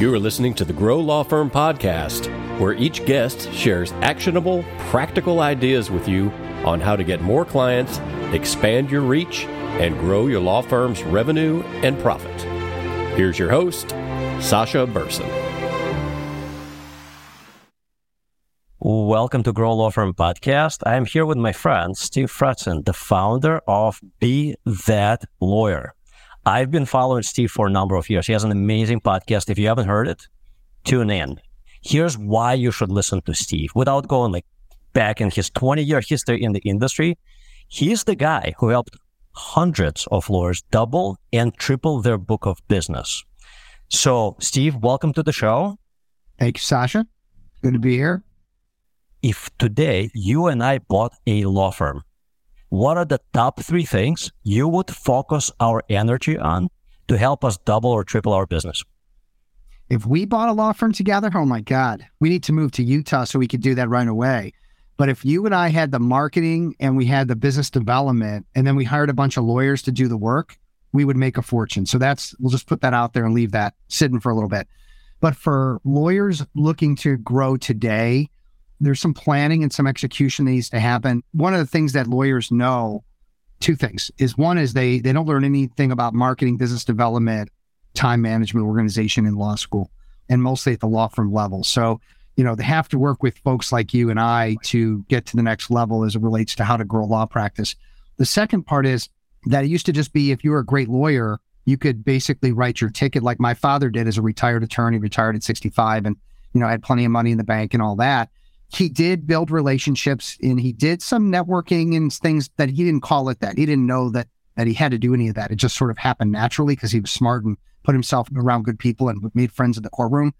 You are listening to the Grow Law Firm podcast, where each guest shares actionable, practical ideas with you on how to get more clients, expand your reach, and grow your law firm's revenue and profit. Here's your host, Sasha Berson. Welcome to Grow Law Firm podcast. I'm here with my friend Steve Fretzin, the founder of Be That Lawyer. I've been following Steve for a number of years. He has an amazing podcast. If you haven't heard it, tune in. Here's why you should listen to Steve without going like back in his 20 year history in the industry. He's the guy who helped hundreds of lawyers double and triple their book of business. So, Steve, welcome to the show. Thank you, Sasha. Good to be here. If today you and I bought a law firm, what are the top three things you would focus our energy on to help us double or triple our business? If we bought a law firm together, oh my God, we need to move to Utah so we could do that right away. But if you and I had the marketing and we had the business development and then we hired a bunch of lawyers to do the work, we would make a fortune. So that's, we'll just put that out there and leave that sitting for a little bit. But for lawyers looking to grow today, there's some planning and some execution that needs to happen. One of the things that lawyers know, two things, is one is they they don't learn anything about marketing, business development, time management, organization in law school, and mostly at the law firm level. So, you know, they have to work with folks like you and I to get to the next level as it relates to how to grow law practice. The second part is that it used to just be if you were a great lawyer, you could basically write your ticket like my father did as a retired attorney, retired at 65 and, you know, had plenty of money in the bank and all that he did build relationships and he did some networking and things that he didn't call it that. He didn't know that that he had to do any of that. It just sort of happened naturally because he was smart and put himself around good people and made friends in the courtroom.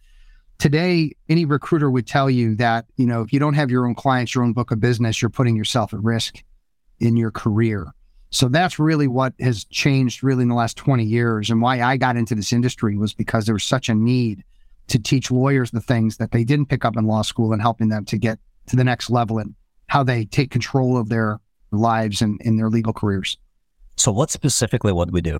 Today, any recruiter would tell you that, you know, if you don't have your own clients, your own book of business, you're putting yourself at risk in your career. So that's really what has changed really in the last 20 years. And why I got into this industry was because there was such a need to teach lawyers the things that they didn't pick up in law school and helping them to get to the next level and how they take control of their lives and in their legal careers. So, what specifically what we do?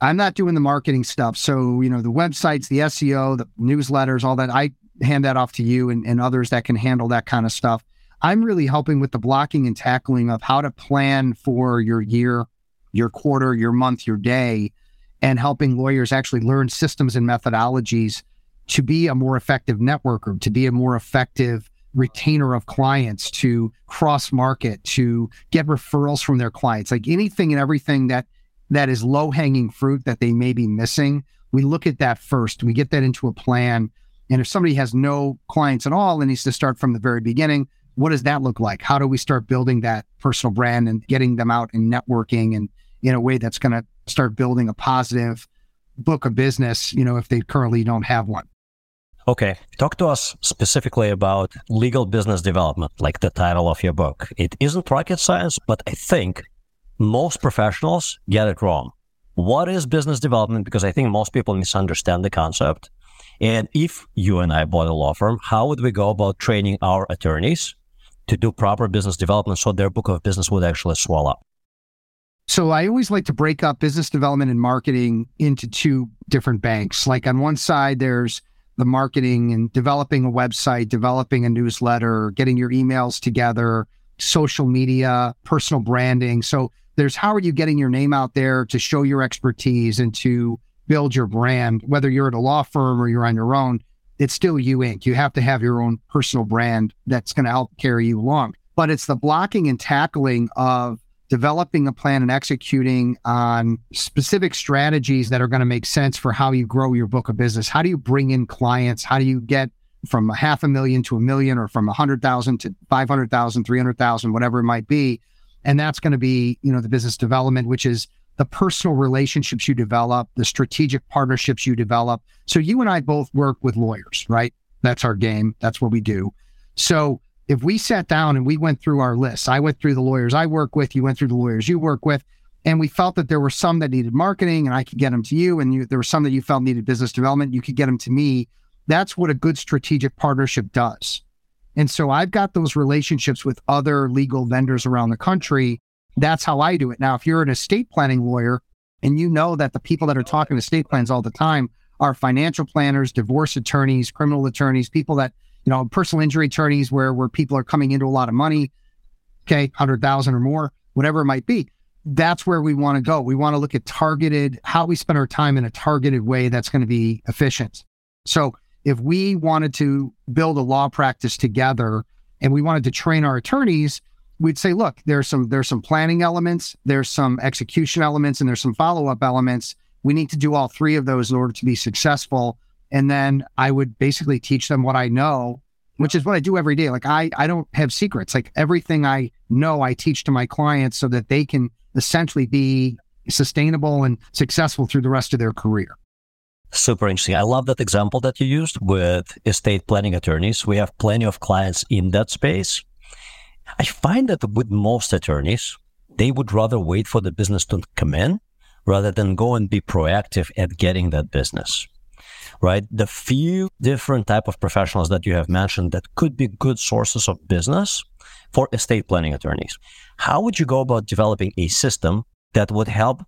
I'm not doing the marketing stuff. So, you know, the websites, the SEO, the newsletters, all that, I hand that off to you and, and others that can handle that kind of stuff. I'm really helping with the blocking and tackling of how to plan for your year, your quarter, your month, your day, and helping lawyers actually learn systems and methodologies to be a more effective networker, to be a more effective retainer of clients, to cross market, to get referrals from their clients, like anything and everything that that is low hanging fruit that they may be missing. We look at that first. We get that into a plan. And if somebody has no clients at all and needs to start from the very beginning, what does that look like? How do we start building that personal brand and getting them out and networking and in a way that's going to start building a positive book of business, you know, if they currently don't have one? Okay. Talk to us specifically about legal business development, like the title of your book. It isn't rocket science, but I think most professionals get it wrong. What is business development? Because I think most people misunderstand the concept. And if you and I bought a law firm, how would we go about training our attorneys to do proper business development so their book of business would actually swell up? So I always like to break up business development and marketing into two different banks. Like on one side, there's the marketing and developing a website, developing a newsletter, getting your emails together, social media, personal branding. So there's how are you getting your name out there to show your expertise and to build your brand, whether you're at a law firm or you're on your own, it's still you Inc. You have to have your own personal brand that's going to help carry you along. But it's the blocking and tackling of developing a plan and executing on specific strategies that are going to make sense for how you grow your book of business. How do you bring in clients? How do you get from a half a million to a million or from a hundred thousand to 500,000, 300,000, whatever it might be. And that's going to be, you know, the business development, which is the personal relationships you develop, the strategic partnerships you develop. So you and I both work with lawyers, right? That's our game. That's what we do. So if we sat down and we went through our lists, I went through the lawyers I work with, you went through the lawyers you work with, and we felt that there were some that needed marketing and I could get them to you, and you, there were some that you felt needed business development, you could get them to me. That's what a good strategic partnership does. And so I've got those relationships with other legal vendors around the country. That's how I do it. Now, if you're an estate planning lawyer and you know that the people that are talking estate plans all the time are financial planners, divorce attorneys, criminal attorneys, people that, you know, personal injury attorneys where where people are coming into a lot of money, okay, 100,000 or more, whatever it might be. That's where we want to go. We want to look at targeted how we spend our time in a targeted way that's going to be efficient. So, if we wanted to build a law practice together and we wanted to train our attorneys, we'd say, look, there's some there's some planning elements, there's some execution elements, and there's some follow-up elements we need to do all three of those in order to be successful. And then I would basically teach them what I know, which is what I do every day. Like I, I don't have secrets. Like everything I know, I teach to my clients so that they can essentially be sustainable and successful through the rest of their career. Super interesting. I love that example that you used with estate planning attorneys. We have plenty of clients in that space. I find that with most attorneys, they would rather wait for the business to come in rather than go and be proactive at getting that business right? The few different type of professionals that you have mentioned that could be good sources of business for estate planning attorneys. How would you go about developing a system that would help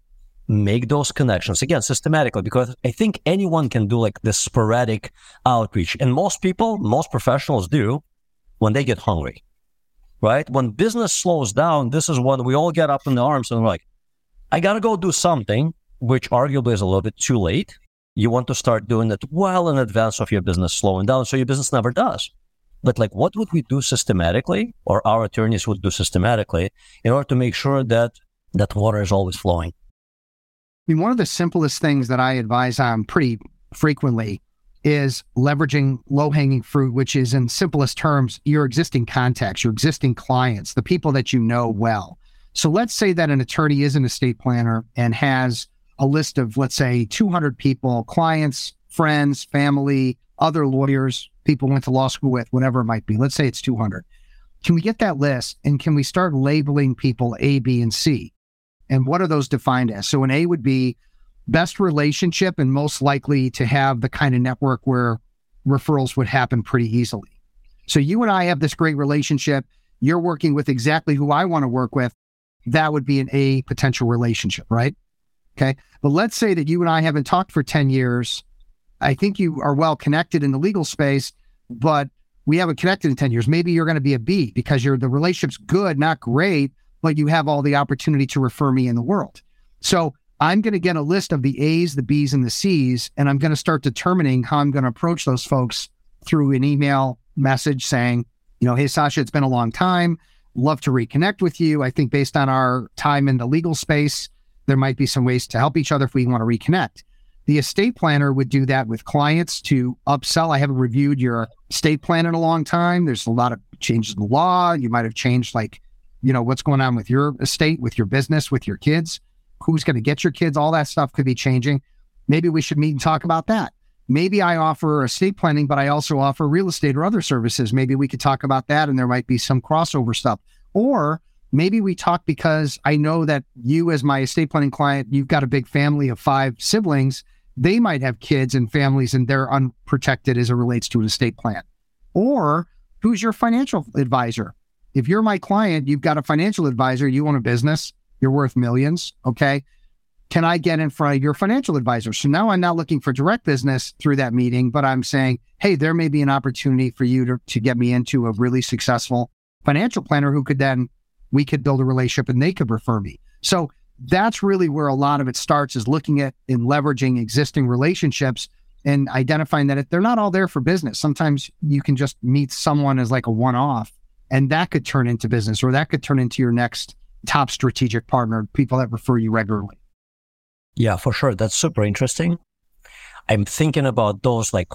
make those connections? Again systematically because i think anyone can do like this sporadic outreach and most people most professionals do when they get hungry right? When business slows down this is when we all get up in the arms and we're like I got to go do something, which arguably is a little bit too late. You want to start doing it well in advance of your business slowing down. So your business never does. But like, what would we do systematically or our attorneys would do systematically in order to make sure that that water is always flowing? I mean, one of the simplest things that I advise on pretty frequently is leveraging low hanging fruit, which is in simplest terms, your existing contacts, your existing clients, the people that you know well. So let's say that an attorney is an estate planner and has a list of, let's say, 200 people, clients, friends, family, other lawyers, people went to law school with, whatever it might be. Let's say it's 200. Can we get that list and can we start labeling people A, B, and C? And what are those defined as? So an A would be best relationship and most likely to have the kind of network where referrals would happen pretty easily. So you and I have this great relationship. You're working with exactly who I want to work with that would be an A potential relationship, right? Okay. But let's say that you and I haven't talked for 10 years. I think you are well connected in the legal space, but we haven't connected in 10 years. Maybe you're going to be a B because you're the relationship's good, not great, but you have all the opportunity to refer me in the world. So I'm going to get a list of the A's, the B's, and the C's, and I'm going to start determining how I'm going to approach those folks through an email message saying, you know, hey, Sasha, it's been a long time love to reconnect with you. I think based on our time in the legal space, there might be some ways to help each other if we want to reconnect. The estate planner would do that with clients to upsell. I haven't reviewed your estate plan in a long time. There's a lot of changes in the law. You might have changed, like, you know, what's going on with your estate, with your business, with your kids, who's going to get your kids. All that stuff could be changing. Maybe we should meet and talk about that. Maybe I offer estate planning, but I also offer real estate or other services. Maybe we could talk about that and there might be some crossover stuff. Or maybe we talk because I know that you, as my estate planning client, you've got a big family of five siblings. They might have kids and families and they're unprotected as it relates to an estate plan. Or who's your financial advisor? If you're my client, you've got a financial advisor, you own a business, you're worth millions. Okay can I get in front of your financial advisor? So now I'm not looking for direct business through that meeting, but I'm saying, hey, there may be an opportunity for you to, to get me into a really successful financial planner who could then, we could build a relationship and they could refer me. So that's really where a lot of it starts is looking at and leveraging existing relationships and identifying that if they're not all there for business. Sometimes you can just meet someone as like a one off and that could turn into business or that could turn into your next top strategic partner, people that refer you regularly. Yeah, for sure. That's super interesting. I'm thinking about those like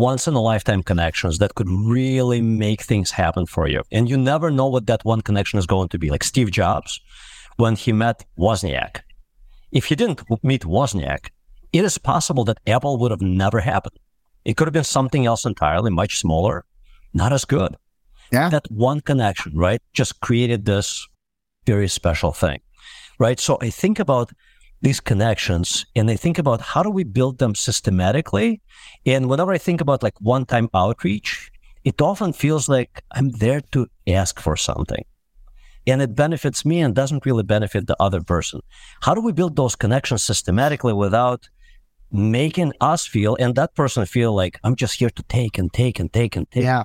once in a lifetime connections that could really make things happen for you. And you never know what that one connection is going to be. Like Steve Jobs, when he met Wozniak. If he didn't meet Wozniak, it is possible that Apple would have never happened. It could have been something else entirely, much smaller, not as good. Yeah. That one connection, right, just created this very special thing, right? So I think about these connections and I think about how do we build them systematically. And whenever I think about like one time outreach, it often feels like I'm there to ask for something. And it benefits me and doesn't really benefit the other person. How do we build those connections systematically without making us feel and that person feel like I'm just here to take and take and take and take. Yeah.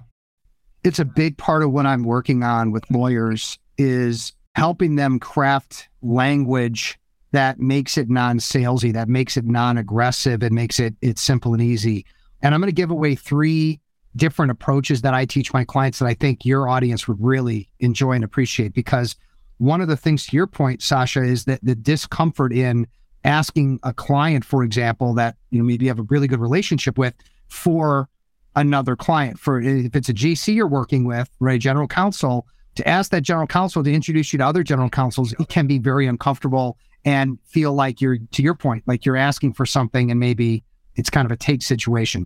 It's a big part of what I'm working on with lawyers is helping them craft language that makes it non-salesy, that makes it non-aggressive, and makes it it's simple and easy. And I'm going to give away three different approaches that I teach my clients that I think your audience would really enjoy and appreciate. Because one of the things to your point, Sasha, is that the discomfort in asking a client, for example, that you know maybe you have a really good relationship with for another client. For if it's a GC you're working with, right, general counsel, to ask that general counsel to introduce you to other general counsels, it can be very uncomfortable and feel like you're, to your point, like you're asking for something and maybe it's kind of a take situation.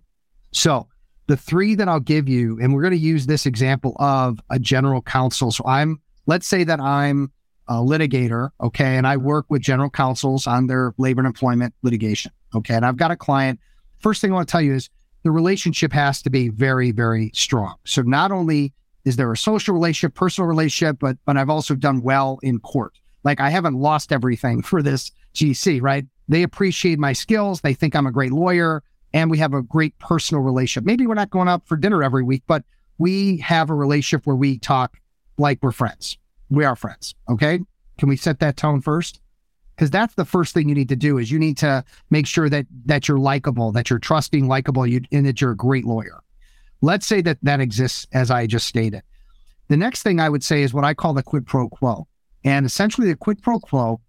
So the three that I'll give you, and we're going to use this example of a general counsel. So I'm, let's say that I'm a litigator, okay, and I work with general counsels on their labor and employment litigation, okay, and I've got a client. First thing I want to tell you is the relationship has to be very, very strong. So not only is there a social relationship, personal relationship, but but I've also done well in court. Like I haven't lost everything for this GC, right? They appreciate my skills. They think I'm a great lawyer and we have a great personal relationship. Maybe we're not going out for dinner every week, but we have a relationship where we talk like we're friends. We are friends. Okay. Can we set that tone first? Because that's the first thing you need to do is you need to make sure that that you're likable, that you're trusting, likable, you, and that you're a great lawyer. Let's say that that exists as I just stated. The next thing I would say is what I call the quid pro quo. And essentially, the quid pro quo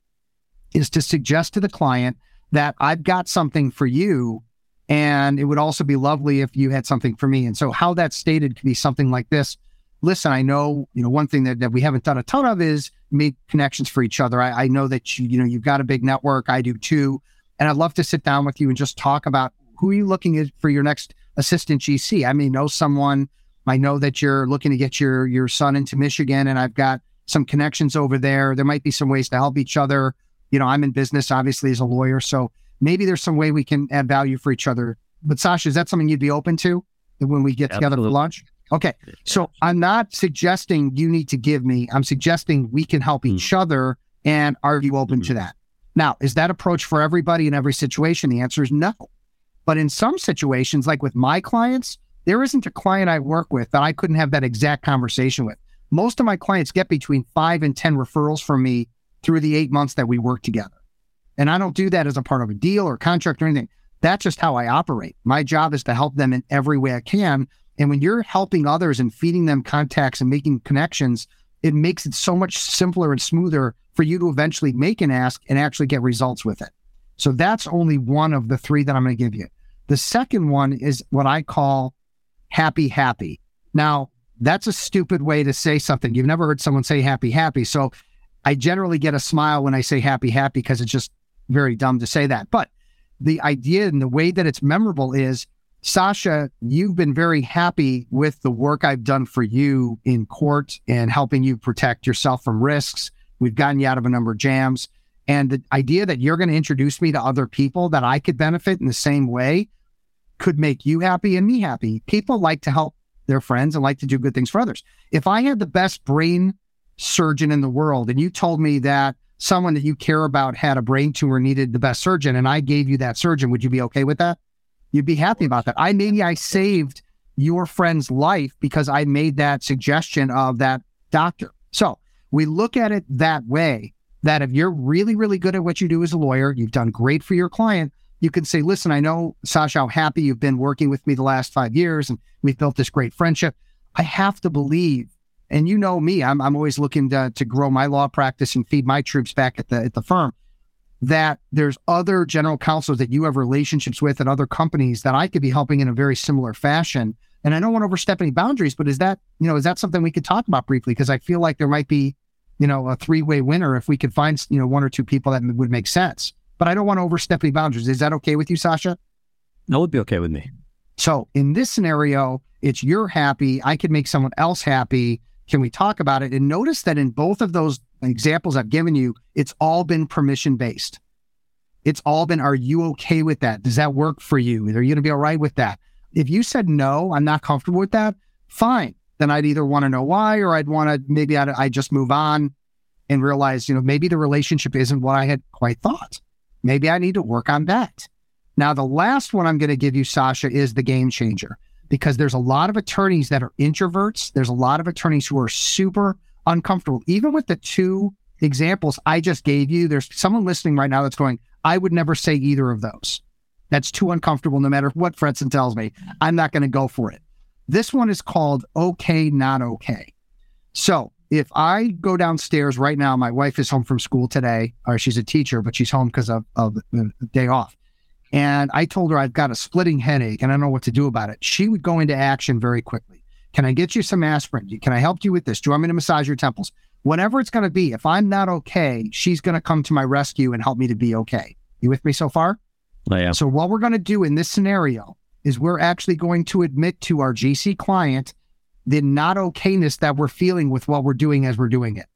is to suggest to the client that I've got something for you and it would also be lovely if you had something for me. And so how that's stated could be something like this. Listen, I know, you know, one thing that, that we haven't done a ton of is make connections for each other. I, I know that you, you know, you've got a big network. I do too. And I'd love to sit down with you and just talk about who are you looking at for your next assistant GC? I may know someone. I know that you're looking to get your your son into Michigan and I've got some connections over there. There might be some ways to help each other. You know, I'm in business obviously as a lawyer, so maybe there's some way we can add value for each other. But Sasha, is that something you'd be open to when we get Absolutely. together for lunch? Okay. So I'm not suggesting you need to give me, I'm suggesting we can help each mm. other. And are you open mm-hmm. to that? Now, is that approach for everybody in every situation? The answer is no. But in some situations, like with my clients, there isn't a client I work with that I couldn't have that exact conversation with. Most of my clients get between five and 10 referrals from me through the eight months that we work together. And I don't do that as a part of a deal or contract or anything. That's just how I operate. My job is to help them in every way I can. And when you're helping others and feeding them contacts and making connections, it makes it so much simpler and smoother for you to eventually make an ask and actually get results with it. So that's only one of the three that I'm going to give you. The second one is what I call happy, happy. Now, that's a stupid way to say something. You've never heard someone say happy, happy. So I generally get a smile when I say happy, happy because it's just very dumb to say that. But the idea and the way that it's memorable is Sasha, you've been very happy with the work I've done for you in court and helping you protect yourself from risks. We've gotten you out of a number of jams. And the idea that you're going to introduce me to other people that I could benefit in the same way could make you happy and me happy. People like to help their friends and like to do good things for others. If I had the best brain surgeon in the world and you told me that someone that you care about had a brain tumor needed the best surgeon and I gave you that surgeon, would you be okay with that? You'd be happy about that. I maybe I saved your friend's life because I made that suggestion of that doctor. So we look at it that way that if you're really, really good at what you do as a lawyer, you've done great for your client, you can say, listen, I know, Sasha, how happy you've been working with me the last five years and we've built this great friendship. I have to believe and you know me, I'm, I'm always looking to, to grow my law practice and feed my troops back at the, at the firm. That there's other general counsels that you have relationships with at other companies that I could be helping in a very similar fashion. And I don't want to overstep any boundaries, but is that, you know, is that something we could talk about briefly? Because I feel like there might be, you know, a three way winner if we could find, you know, one or two people that would make sense. But I don't want to overstep any boundaries. Is that okay with you, Sasha? That would be okay with me. So in this scenario, it's you're happy. I could make someone else happy. Can we talk about it? And notice that in both of those examples I've given you, it's all been permission based. It's all been, are you okay with that? Does that work for you? Are you going to be all right with that? If you said no, I'm not comfortable with that, fine. Then I'd either want to know why or I'd want to, maybe I'd, I'd just move on and realize, you know, maybe the relationship isn't what I had quite thought. Maybe I need to work on that. Now, the last one I'm going to give you, Sasha, is the game changer because there's a lot of attorneys that are introverts. There's a lot of attorneys who are super uncomfortable. Even with the two examples I just gave you, there's someone listening right now that's going, I would never say either of those. That's too uncomfortable no matter what Fretzin tells me. I'm not going to go for it. This one is called okay, not okay. So if I go downstairs right now, my wife is home from school today, or she's a teacher, but she's home because of, of the day off. And I told her I've got a splitting headache and I don't know what to do about it. She would go into action very quickly. Can I get you some aspirin? Can I help you with this? Do you want me to massage your temples? Whatever it's going to be, if I'm not okay, she's going to come to my rescue and help me to be okay. You with me so far? Oh, I am. So, what we're going to do in this scenario is we're actually going to admit to our GC client the not okayness that we're feeling with what we're doing as we're doing it.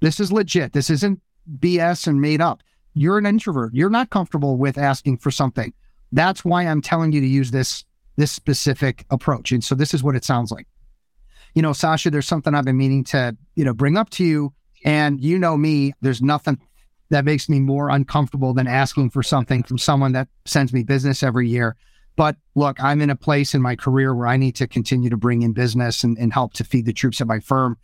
This is legit. This isn't BS and made up. You're an introvert. You're not comfortable with asking for something. That's why I'm telling you to use this this specific approach. And so this is what it sounds like. You know, Sasha, there's something I've been meaning to, you know, bring up to you. And you know me, there's nothing that makes me more uncomfortable than asking for something from someone that sends me business every year. But look, I'm in a place in my career where I need to continue to bring in business and, and help to feed the troops at my firm.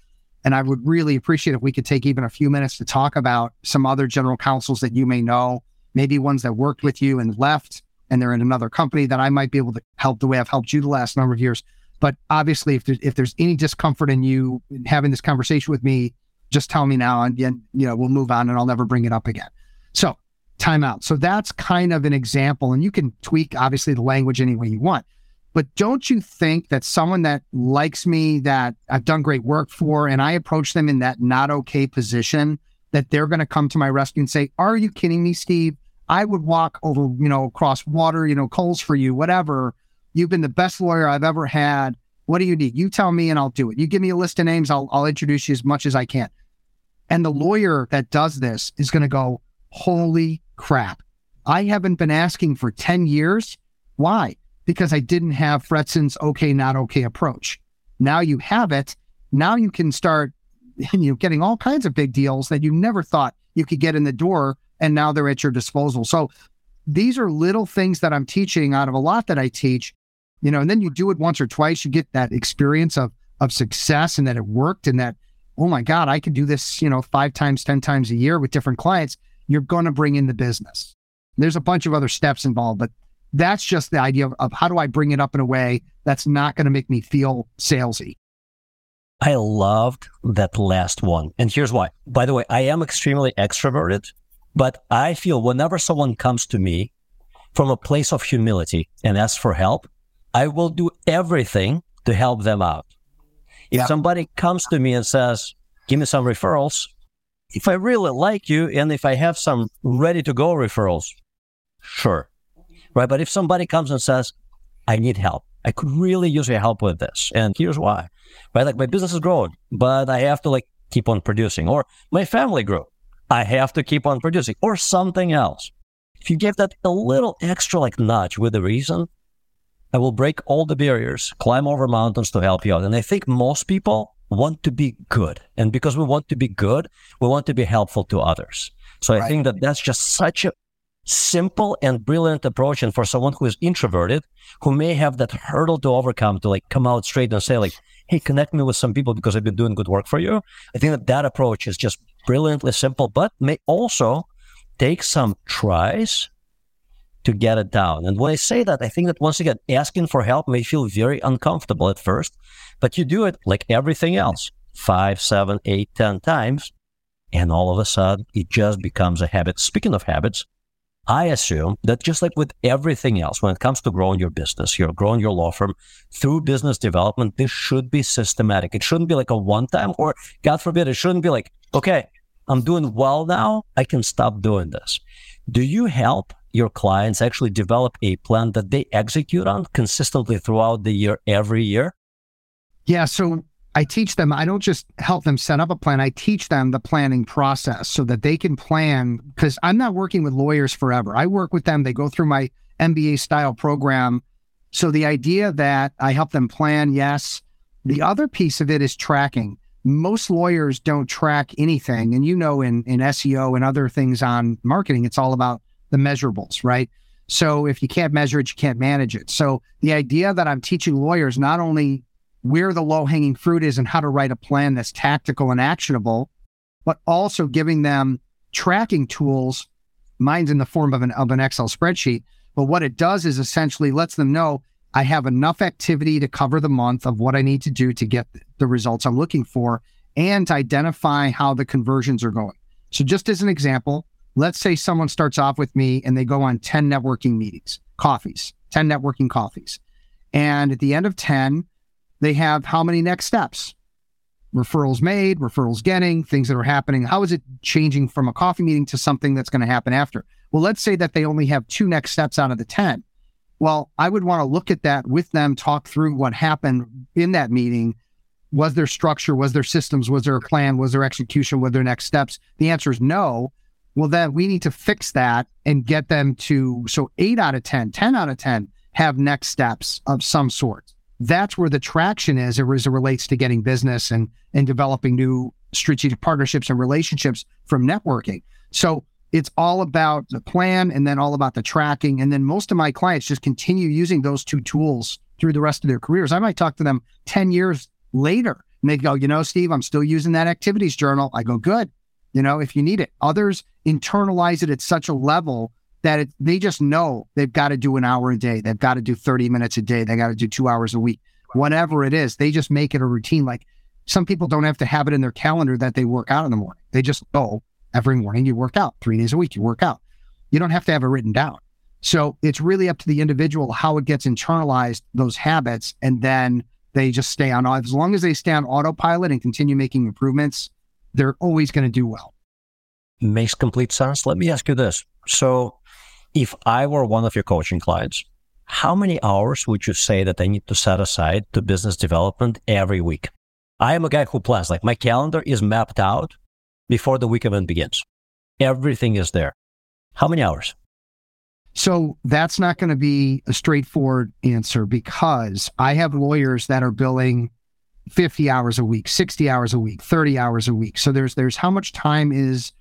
And I would really appreciate if we could take even a few minutes to talk about some other general counsels that you may know, maybe ones that worked with you and left, and they're in another company that I might be able to help the way I've helped you the last number of years. But obviously, if there's, if there's any discomfort in you having this conversation with me, just tell me now, and, and you know we'll move on, and I'll never bring it up again. So, timeout. So that's kind of an example, and you can tweak obviously the language any way you want. But don't you think that someone that likes me, that I've done great work for, and I approach them in that not okay position, that they're going to come to my rescue and say, Are you kidding me, Steve? I would walk over, you know, across water, you know, coals for you, whatever. You've been the best lawyer I've ever had. What do you need? You tell me and I'll do it. You give me a list of names, I'll, I'll introduce you as much as I can. And the lawyer that does this is going to go, Holy crap. I haven't been asking for 10 years. Why? because I didn't have Fretzin's okay, not okay approach. Now you have it. Now you can start you know, getting all kinds of big deals that you never thought you could get in the door, and now they're at your disposal. So these are little things that I'm teaching out of a lot that I teach, you know, and then you do it once or twice, you get that experience of of success and that it worked and that, oh my God, I could do this, you know, five times, 10 times a year with different clients. You're going to bring in the business. There's a bunch of other steps involved, but that's just the idea of, of how do I bring it up in a way that's not going to make me feel salesy. I loved that last one. And here's why. By the way, I am extremely extroverted, but I feel whenever someone comes to me from a place of humility and asks for help, I will do everything to help them out. If yeah. somebody comes to me and says, give me some referrals, if I really like you and if I have some ready to go referrals, sure, right? But if somebody comes and says, I need help, I could really use your help with this. And here's why, right? Like my business is growing, but I have to like keep on producing or my family grew. I have to keep on producing or something else. If you give that a little extra like nudge with a reason, I will break all the barriers, climb over mountains to help you out. And I think most people want to be good. And because we want to be good, we want to be helpful to others. So right. I think that that's just such a simple and brilliant approach. And for someone who is introverted, who may have that hurdle to overcome to like come out straight and say like, Hey, connect me with some people because I've been doing good work for you. I think that that approach is just brilliantly simple, but may also take some tries to get it down. And when I say that, I think that once again, asking for help may feel very uncomfortable at first, but you do it like everything else, five, seven, eight, ten times. And all of a sudden, it just becomes a habit. Speaking of habits, I assume that just like with everything else, when it comes to growing your business, you're growing your law firm through business development, this should be systematic. It shouldn't be like a one time, or God forbid, it shouldn't be like, okay, I'm doing well now. I can stop doing this. Do you help your clients actually develop a plan that they execute on consistently throughout the year, every year? Yeah. So I teach them, I don't just help them set up a plan, I teach them the planning process so that they can plan. Because I'm not working with lawyers forever. I work with them, they go through my MBA style program. So the idea that I help them plan, yes. The other piece of it is tracking. Most lawyers don't track anything. And you know, in, in SEO and other things on marketing, it's all about the measurables, right? So if you can't measure it, you can't manage it. So the idea that I'm teaching lawyers not only where the low hanging fruit is and how to write a plan that's tactical and actionable, but also giving them tracking tools. Mine's in the form of an, of an Excel spreadsheet. But what it does is essentially lets them know I have enough activity to cover the month of what I need to do to get the results I'm looking for and to identify how the conversions are going. So, just as an example, let's say someone starts off with me and they go on 10 networking meetings, coffees, 10 networking coffees. And at the end of 10, they have how many next steps? Referrals made, referrals getting, things that are happening. How is it changing from a coffee meeting to something that's going to happen after? Well, let's say that they only have two next steps out of the 10. Well, I would want to look at that with them, talk through what happened in that meeting. Was there structure? Was there systems? Was there a plan? Was there execution? Were there next steps? The answer is no. Well, then we need to fix that and get them to so eight out of 10, 10 out of 10 have next steps of some sort. That's where the traction is as it relates to getting business and, and developing new strategic partnerships and relationships from networking. So it's all about the plan and then all about the tracking. And then most of my clients just continue using those two tools through the rest of their careers. I might talk to them 10 years later and they go, you know, Steve, I'm still using that activities journal. I go, good. You know, if you need it, others internalize it at such a level that it, they just know they've got to do an hour a day. They've got to do 30 minutes a day. They got to do two hours a week, whatever it is. They just make it a routine. Like some people don't have to have it in their calendar that they work out in the morning. They just go every morning you work out three days a week you work out you don't have to have it written down so it's really up to the individual how it gets internalized those habits and then they just stay on as long as they stay on autopilot and continue making improvements they're always going to do well makes complete sense let me ask you this so if i were one of your coaching clients how many hours would you say that i need to set aside to business development every week i am a guy who plans like my calendar is mapped out before the week event begins. Everything is there. How many hours? So that's not going to be a straightforward answer because I have lawyers that are billing 50 hours a week, 60 hours a week, 30 hours a week. So there's there's how much time is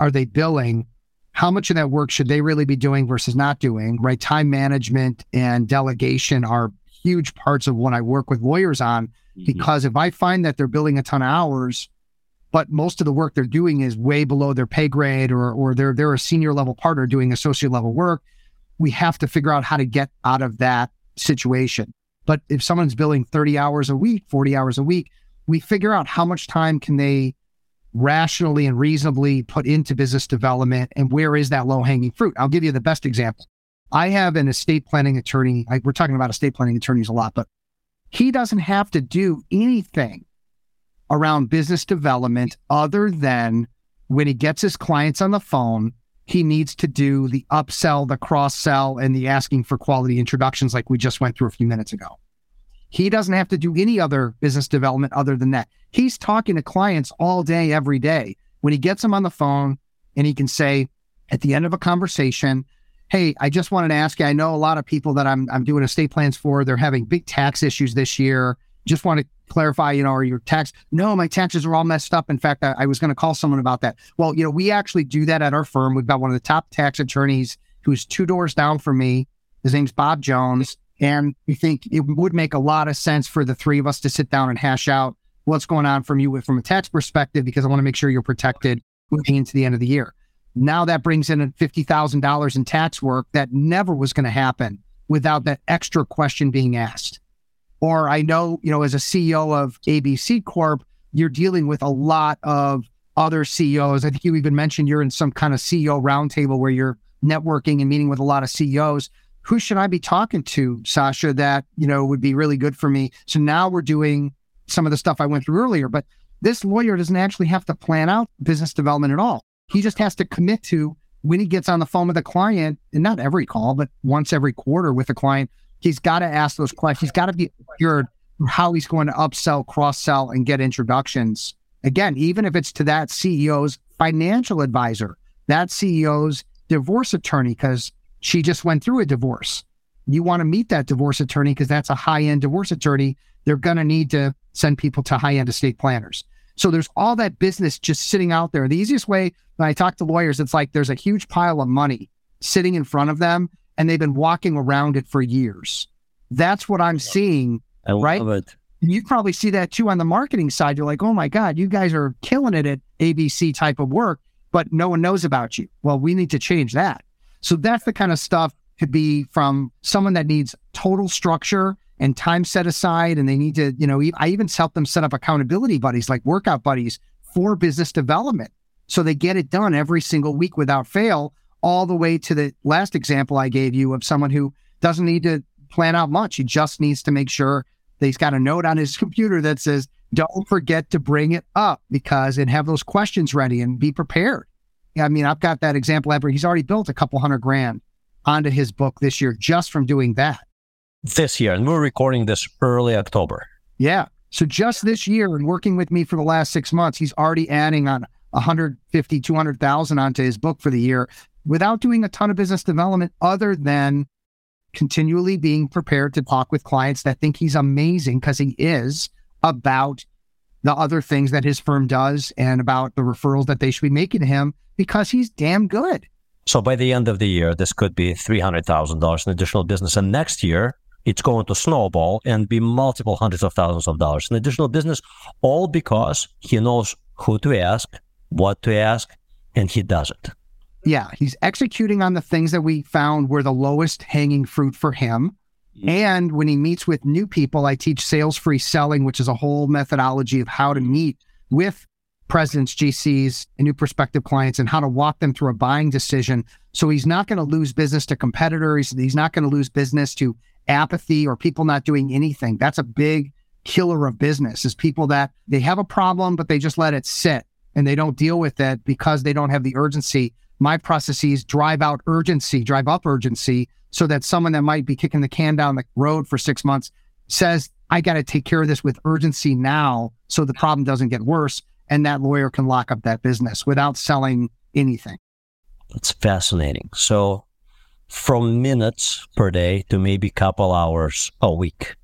are they billing? How much of that work should they really be doing versus not doing? Right? Time management and delegation are huge parts of what I work with lawyers on mm-hmm. because if I find that they're billing a ton of hours, but most of the work they're doing is way below their pay grade or or they're they're a senior level partner doing associate level work. We have to figure out how to get out of that situation. But if someone's billing 30 hours a week, 40 hours a week, we figure out how much time can they rationally and reasonably put into business development and where is that low hanging fruit. I'll give you the best example. I have an estate planning attorney. I, we're talking about estate planning attorneys a lot, but he doesn't have to do anything around business development other than when he gets his clients on the phone, he needs to do the upsell, the cross sell, and the asking for quality introductions like we just went through a few minutes ago. He doesn't have to do any other business development other than that. He's talking to clients all day, every day. When he gets them on the phone and he can say at the end of a conversation, Hey, I just wanted to ask you. I know a lot of people that I'm I'm doing estate plans for, they're having big tax issues this year. Just want to clarify, you know, are your tax? No, my taxes are all messed up. In fact, I, I was going to call someone about that. Well, you know, we actually do that at our firm. We've got one of the top tax attorneys who's two doors down from me. His name's Bob Jones. And we think it would make a lot of sense for the three of us to sit down and hash out what's going on from you from a tax perspective, because I want to make sure you're protected moving into the end of the year. Now that brings in $50,000 in tax work that never was going to happen without that extra question being asked. Or I know, you know, as a CEO of ABC Corp, you're dealing with a lot of other CEOs. I think you even mentioned you're in some kind of CEO roundtable where you're networking and meeting with a lot of CEOs. Who should I be talking to, Sasha, that, you know, would be really good for me? So now we're doing some of the stuff I went through earlier, but this lawyer doesn't actually have to plan out business development at all. He just has to commit to when he gets on the phone with a client, and not every call, but once every quarter with a client, He's got to ask those questions. He's got to be assured how he's going to upsell, cross sell, and get introductions. Again, even if it's to that CEO's financial advisor, that CEO's divorce attorney, because she just went through a divorce. You want to meet that divorce attorney because that's a high end divorce attorney. They're going to need to send people to high end estate planners. So there's all that business just sitting out there. The easiest way when I talk to lawyers, it's like there's a huge pile of money sitting in front of them and they've been walking around it for years. That's what I'm seeing. I love Right? it. You probably see that too on the marketing side. You're like, oh my God, you guys are killing it at ABC type of work, but no one knows about you. Well, we need to change that. So that's the kind of stuff to be from someone that needs total structure and time set aside. And they need to, you know, I even help them set up accountability buddies like workout buddies for business development. So they get it done every single week without fail, all the way to the last example I gave you of someone who doesn't need to plan out much. He just needs to make sure that he's got a note on his computer that says, don't forget to bring it up because and have those questions ready and be prepared. I mean, I've got that example ever. He's already built a couple hundred grand onto his book this year just from doing that. This year, and we're recording this early October. Yeah. So just this year and working with me for the last six months, he's already adding on 150, 200,000 onto his book for the year without doing a ton of business development other than continually being prepared to talk with clients that think he's amazing because he is about the other things that his firm does and about the referrals that they should be making to him because he's damn good. So by the end of the year, this could be $300,000 in additional business. And next year, it's going to snowball and be multiple hundreds of thousands of dollars in additional business, all because he knows who to ask, what to ask, and he does it. Yeah, he's executing on the things that we found were the lowest hanging fruit for him. And when he meets with new people, I teach sales free selling, which is a whole methodology of how to meet with presidents, GCs, and new prospective clients and how to walk them through a buying decision. So he's not going to lose business to competitors. He's not going to lose business to apathy or people not doing anything. That's a big killer of business is people that they have a problem, but they just let it sit and they don't deal with it because they don't have the urgency. My processes drive out urgency, drive up urgency so that someone that might be kicking the can down the road for six months says, I got to take care of this with urgency now so the problem doesn't get worse. And that lawyer can lock up that business without selling anything. That's fascinating. So from minutes per day to maybe a couple hours a week.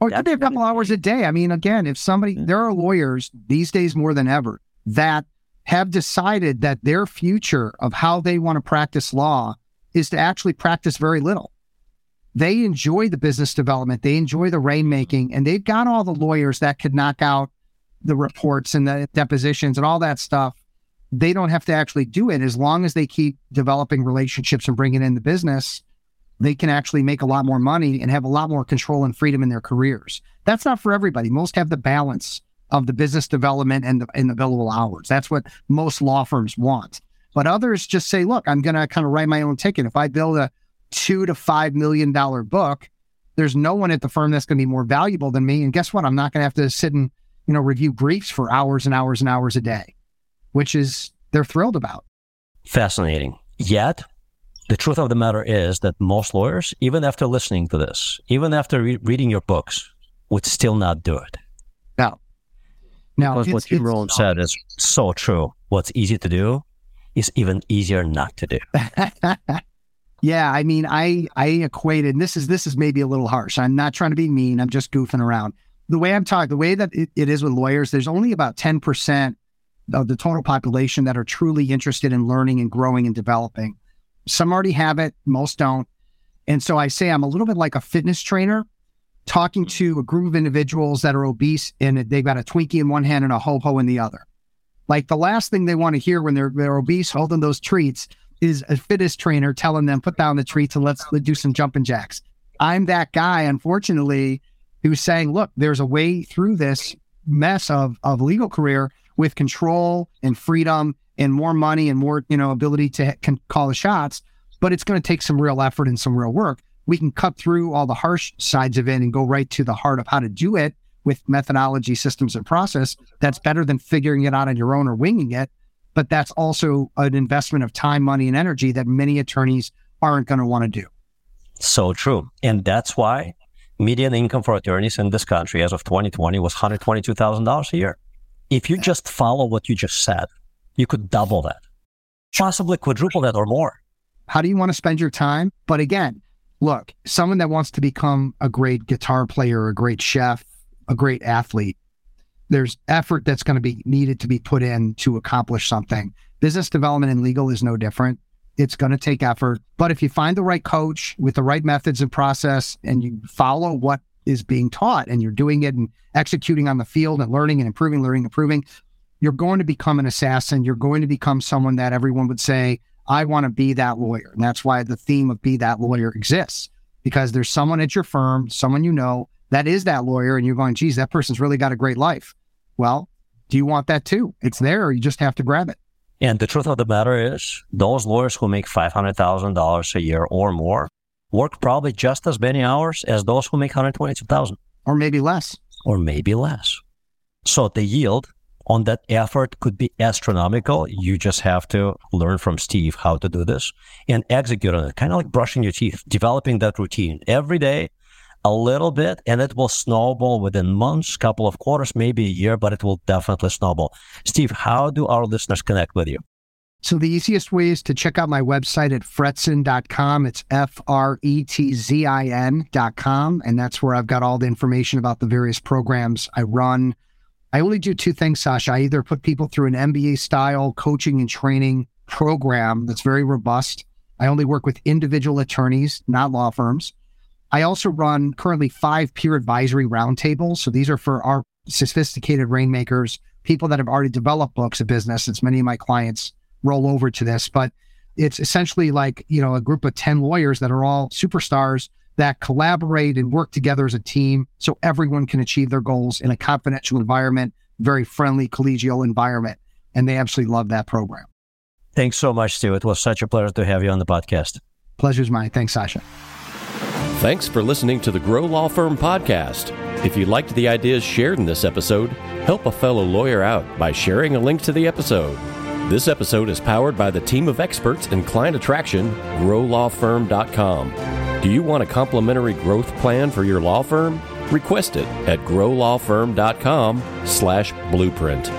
Or could be a couple hours a day. I mean, again, if somebody, mm-hmm. there are lawyers these days more than ever that have decided that their future of how they want to practice law is to actually practice very little. They enjoy the business development, they enjoy the rainmaking, and they've got all the lawyers that could knock out the reports and the depositions and all that stuff. They don't have to actually do it as long as they keep developing relationships and bringing in the business. They can actually make a lot more money and have a lot more control and freedom in their careers. That's not for everybody. Most have the balance of the business development and the, and the billable hours. That's what most law firms want. But others just say, look, I'm going to kind of write my own ticket. If I build a two to five million dollar book, there's no one at the firm that's going to be more valuable than me. And guess what? I'm not going to have to sit and, you know, review briefs for hours and hours and hours a day, which is they're thrilled about. Fascinating. Yet, the truth of the matter is that most lawyers, even after listening to this, even after re- reading your books, would still not do it. Now, now Because what you it's- said is so true. What's easy to do is even easier not to do. yeah, I mean, I I equated. And this is this is maybe a little harsh. I'm not trying to be mean. I'm just goofing around. The way I'm talking, the way that it, it is with lawyers, there's only about ten percent of the total population that are truly interested in learning and growing and developing. Some already have it, most don't. And so I say I'm a little bit like a fitness trainer talking to a group of individuals that are obese and they've got a Twinkie in one hand and a ho ho in the other. Like the last thing they want to hear when they're they're obese holding those treats is a fitness trainer telling them put down the treats and let's do some jumping jacks. I'm that guy, unfortunately, who's saying, look, there's a way through this mess of of legal career with control and freedom and more money and more you know ability to can call the shots, but it's going to take some real effort and some real work. We can cut through all the harsh sides of it and go right to the heart of how to do it with methodology, systems, and process. That's better than figuring it out on your own or winging it. But that's also an investment of time, money, and energy that many attorneys aren't going to want to do. So true. And that's why median income for attorneys in this country as of 2020 was $122,000 a year. If you just follow what you just said, you could double that, possibly quadruple that or more. How do you want to spend your time? But again, look, someone that wants to become a great guitar player, a great chef, a great athlete, there's effort that's going to be needed to be put in to accomplish something. Business development and legal is no different. It's going to take effort. But if you find the right coach with the right methods and process and you follow what is being taught and you're doing it and executing on the field and learning and improving, learning, improving, you're going to become an assassin. You're going to become someone that everyone would say, I want to be that lawyer. And that's why the theme of be that lawyer exists because there's someone at your firm, someone you know that is that lawyer. And you're going, geez, that person's really got a great life. Well, do you want that too? It's there. Or you just have to grab it. And the truth of the matter is, those lawyers who make $500,000 a year or more work probably just as many hours as those who make 122,000 or maybe less or maybe less. So the yield on that effort could be astronomical. You just have to learn from Steve how to do this and execute on it, kind of like brushing your teeth, developing that routine every day, a little bit, and it will snowball within months, couple of quarters, maybe a year, but it will definitely snowball. Steve, how do our listeners connect with you? So the easiest way is to check out my website at fretzin.com. It's F R E T Z I N.com. And that's where I've got all the information about the various programs I run. I only do two things, Sasha. I either put people through an MBA style coaching and training program that's very robust. I only work with individual attorneys, not law firms. I also run currently five peer advisory roundtables. So these are for our sophisticated rainmakers, people that have already developed books of business, since many of my clients roll over to this. But it's essentially like, you know, a group of 10 lawyers that are all superstars that collaborate and work together as a team so everyone can achieve their goals in a confidential environment, very friendly, collegial environment. And they absolutely love that program. Thanks so much, Stu. It was such a pleasure to have you on the podcast. Pleasure's mine. Thanks, Sasha. Thanks for listening to the Grow Law Firm podcast. If you liked the ideas shared in this episode, help a fellow lawyer out by sharing a link to the episode. This episode is powered by the team of experts in client attraction, growlawfirm.com. Do you want a complimentary growth plan for your law firm? Request it at growlawfirm.com slash blueprint.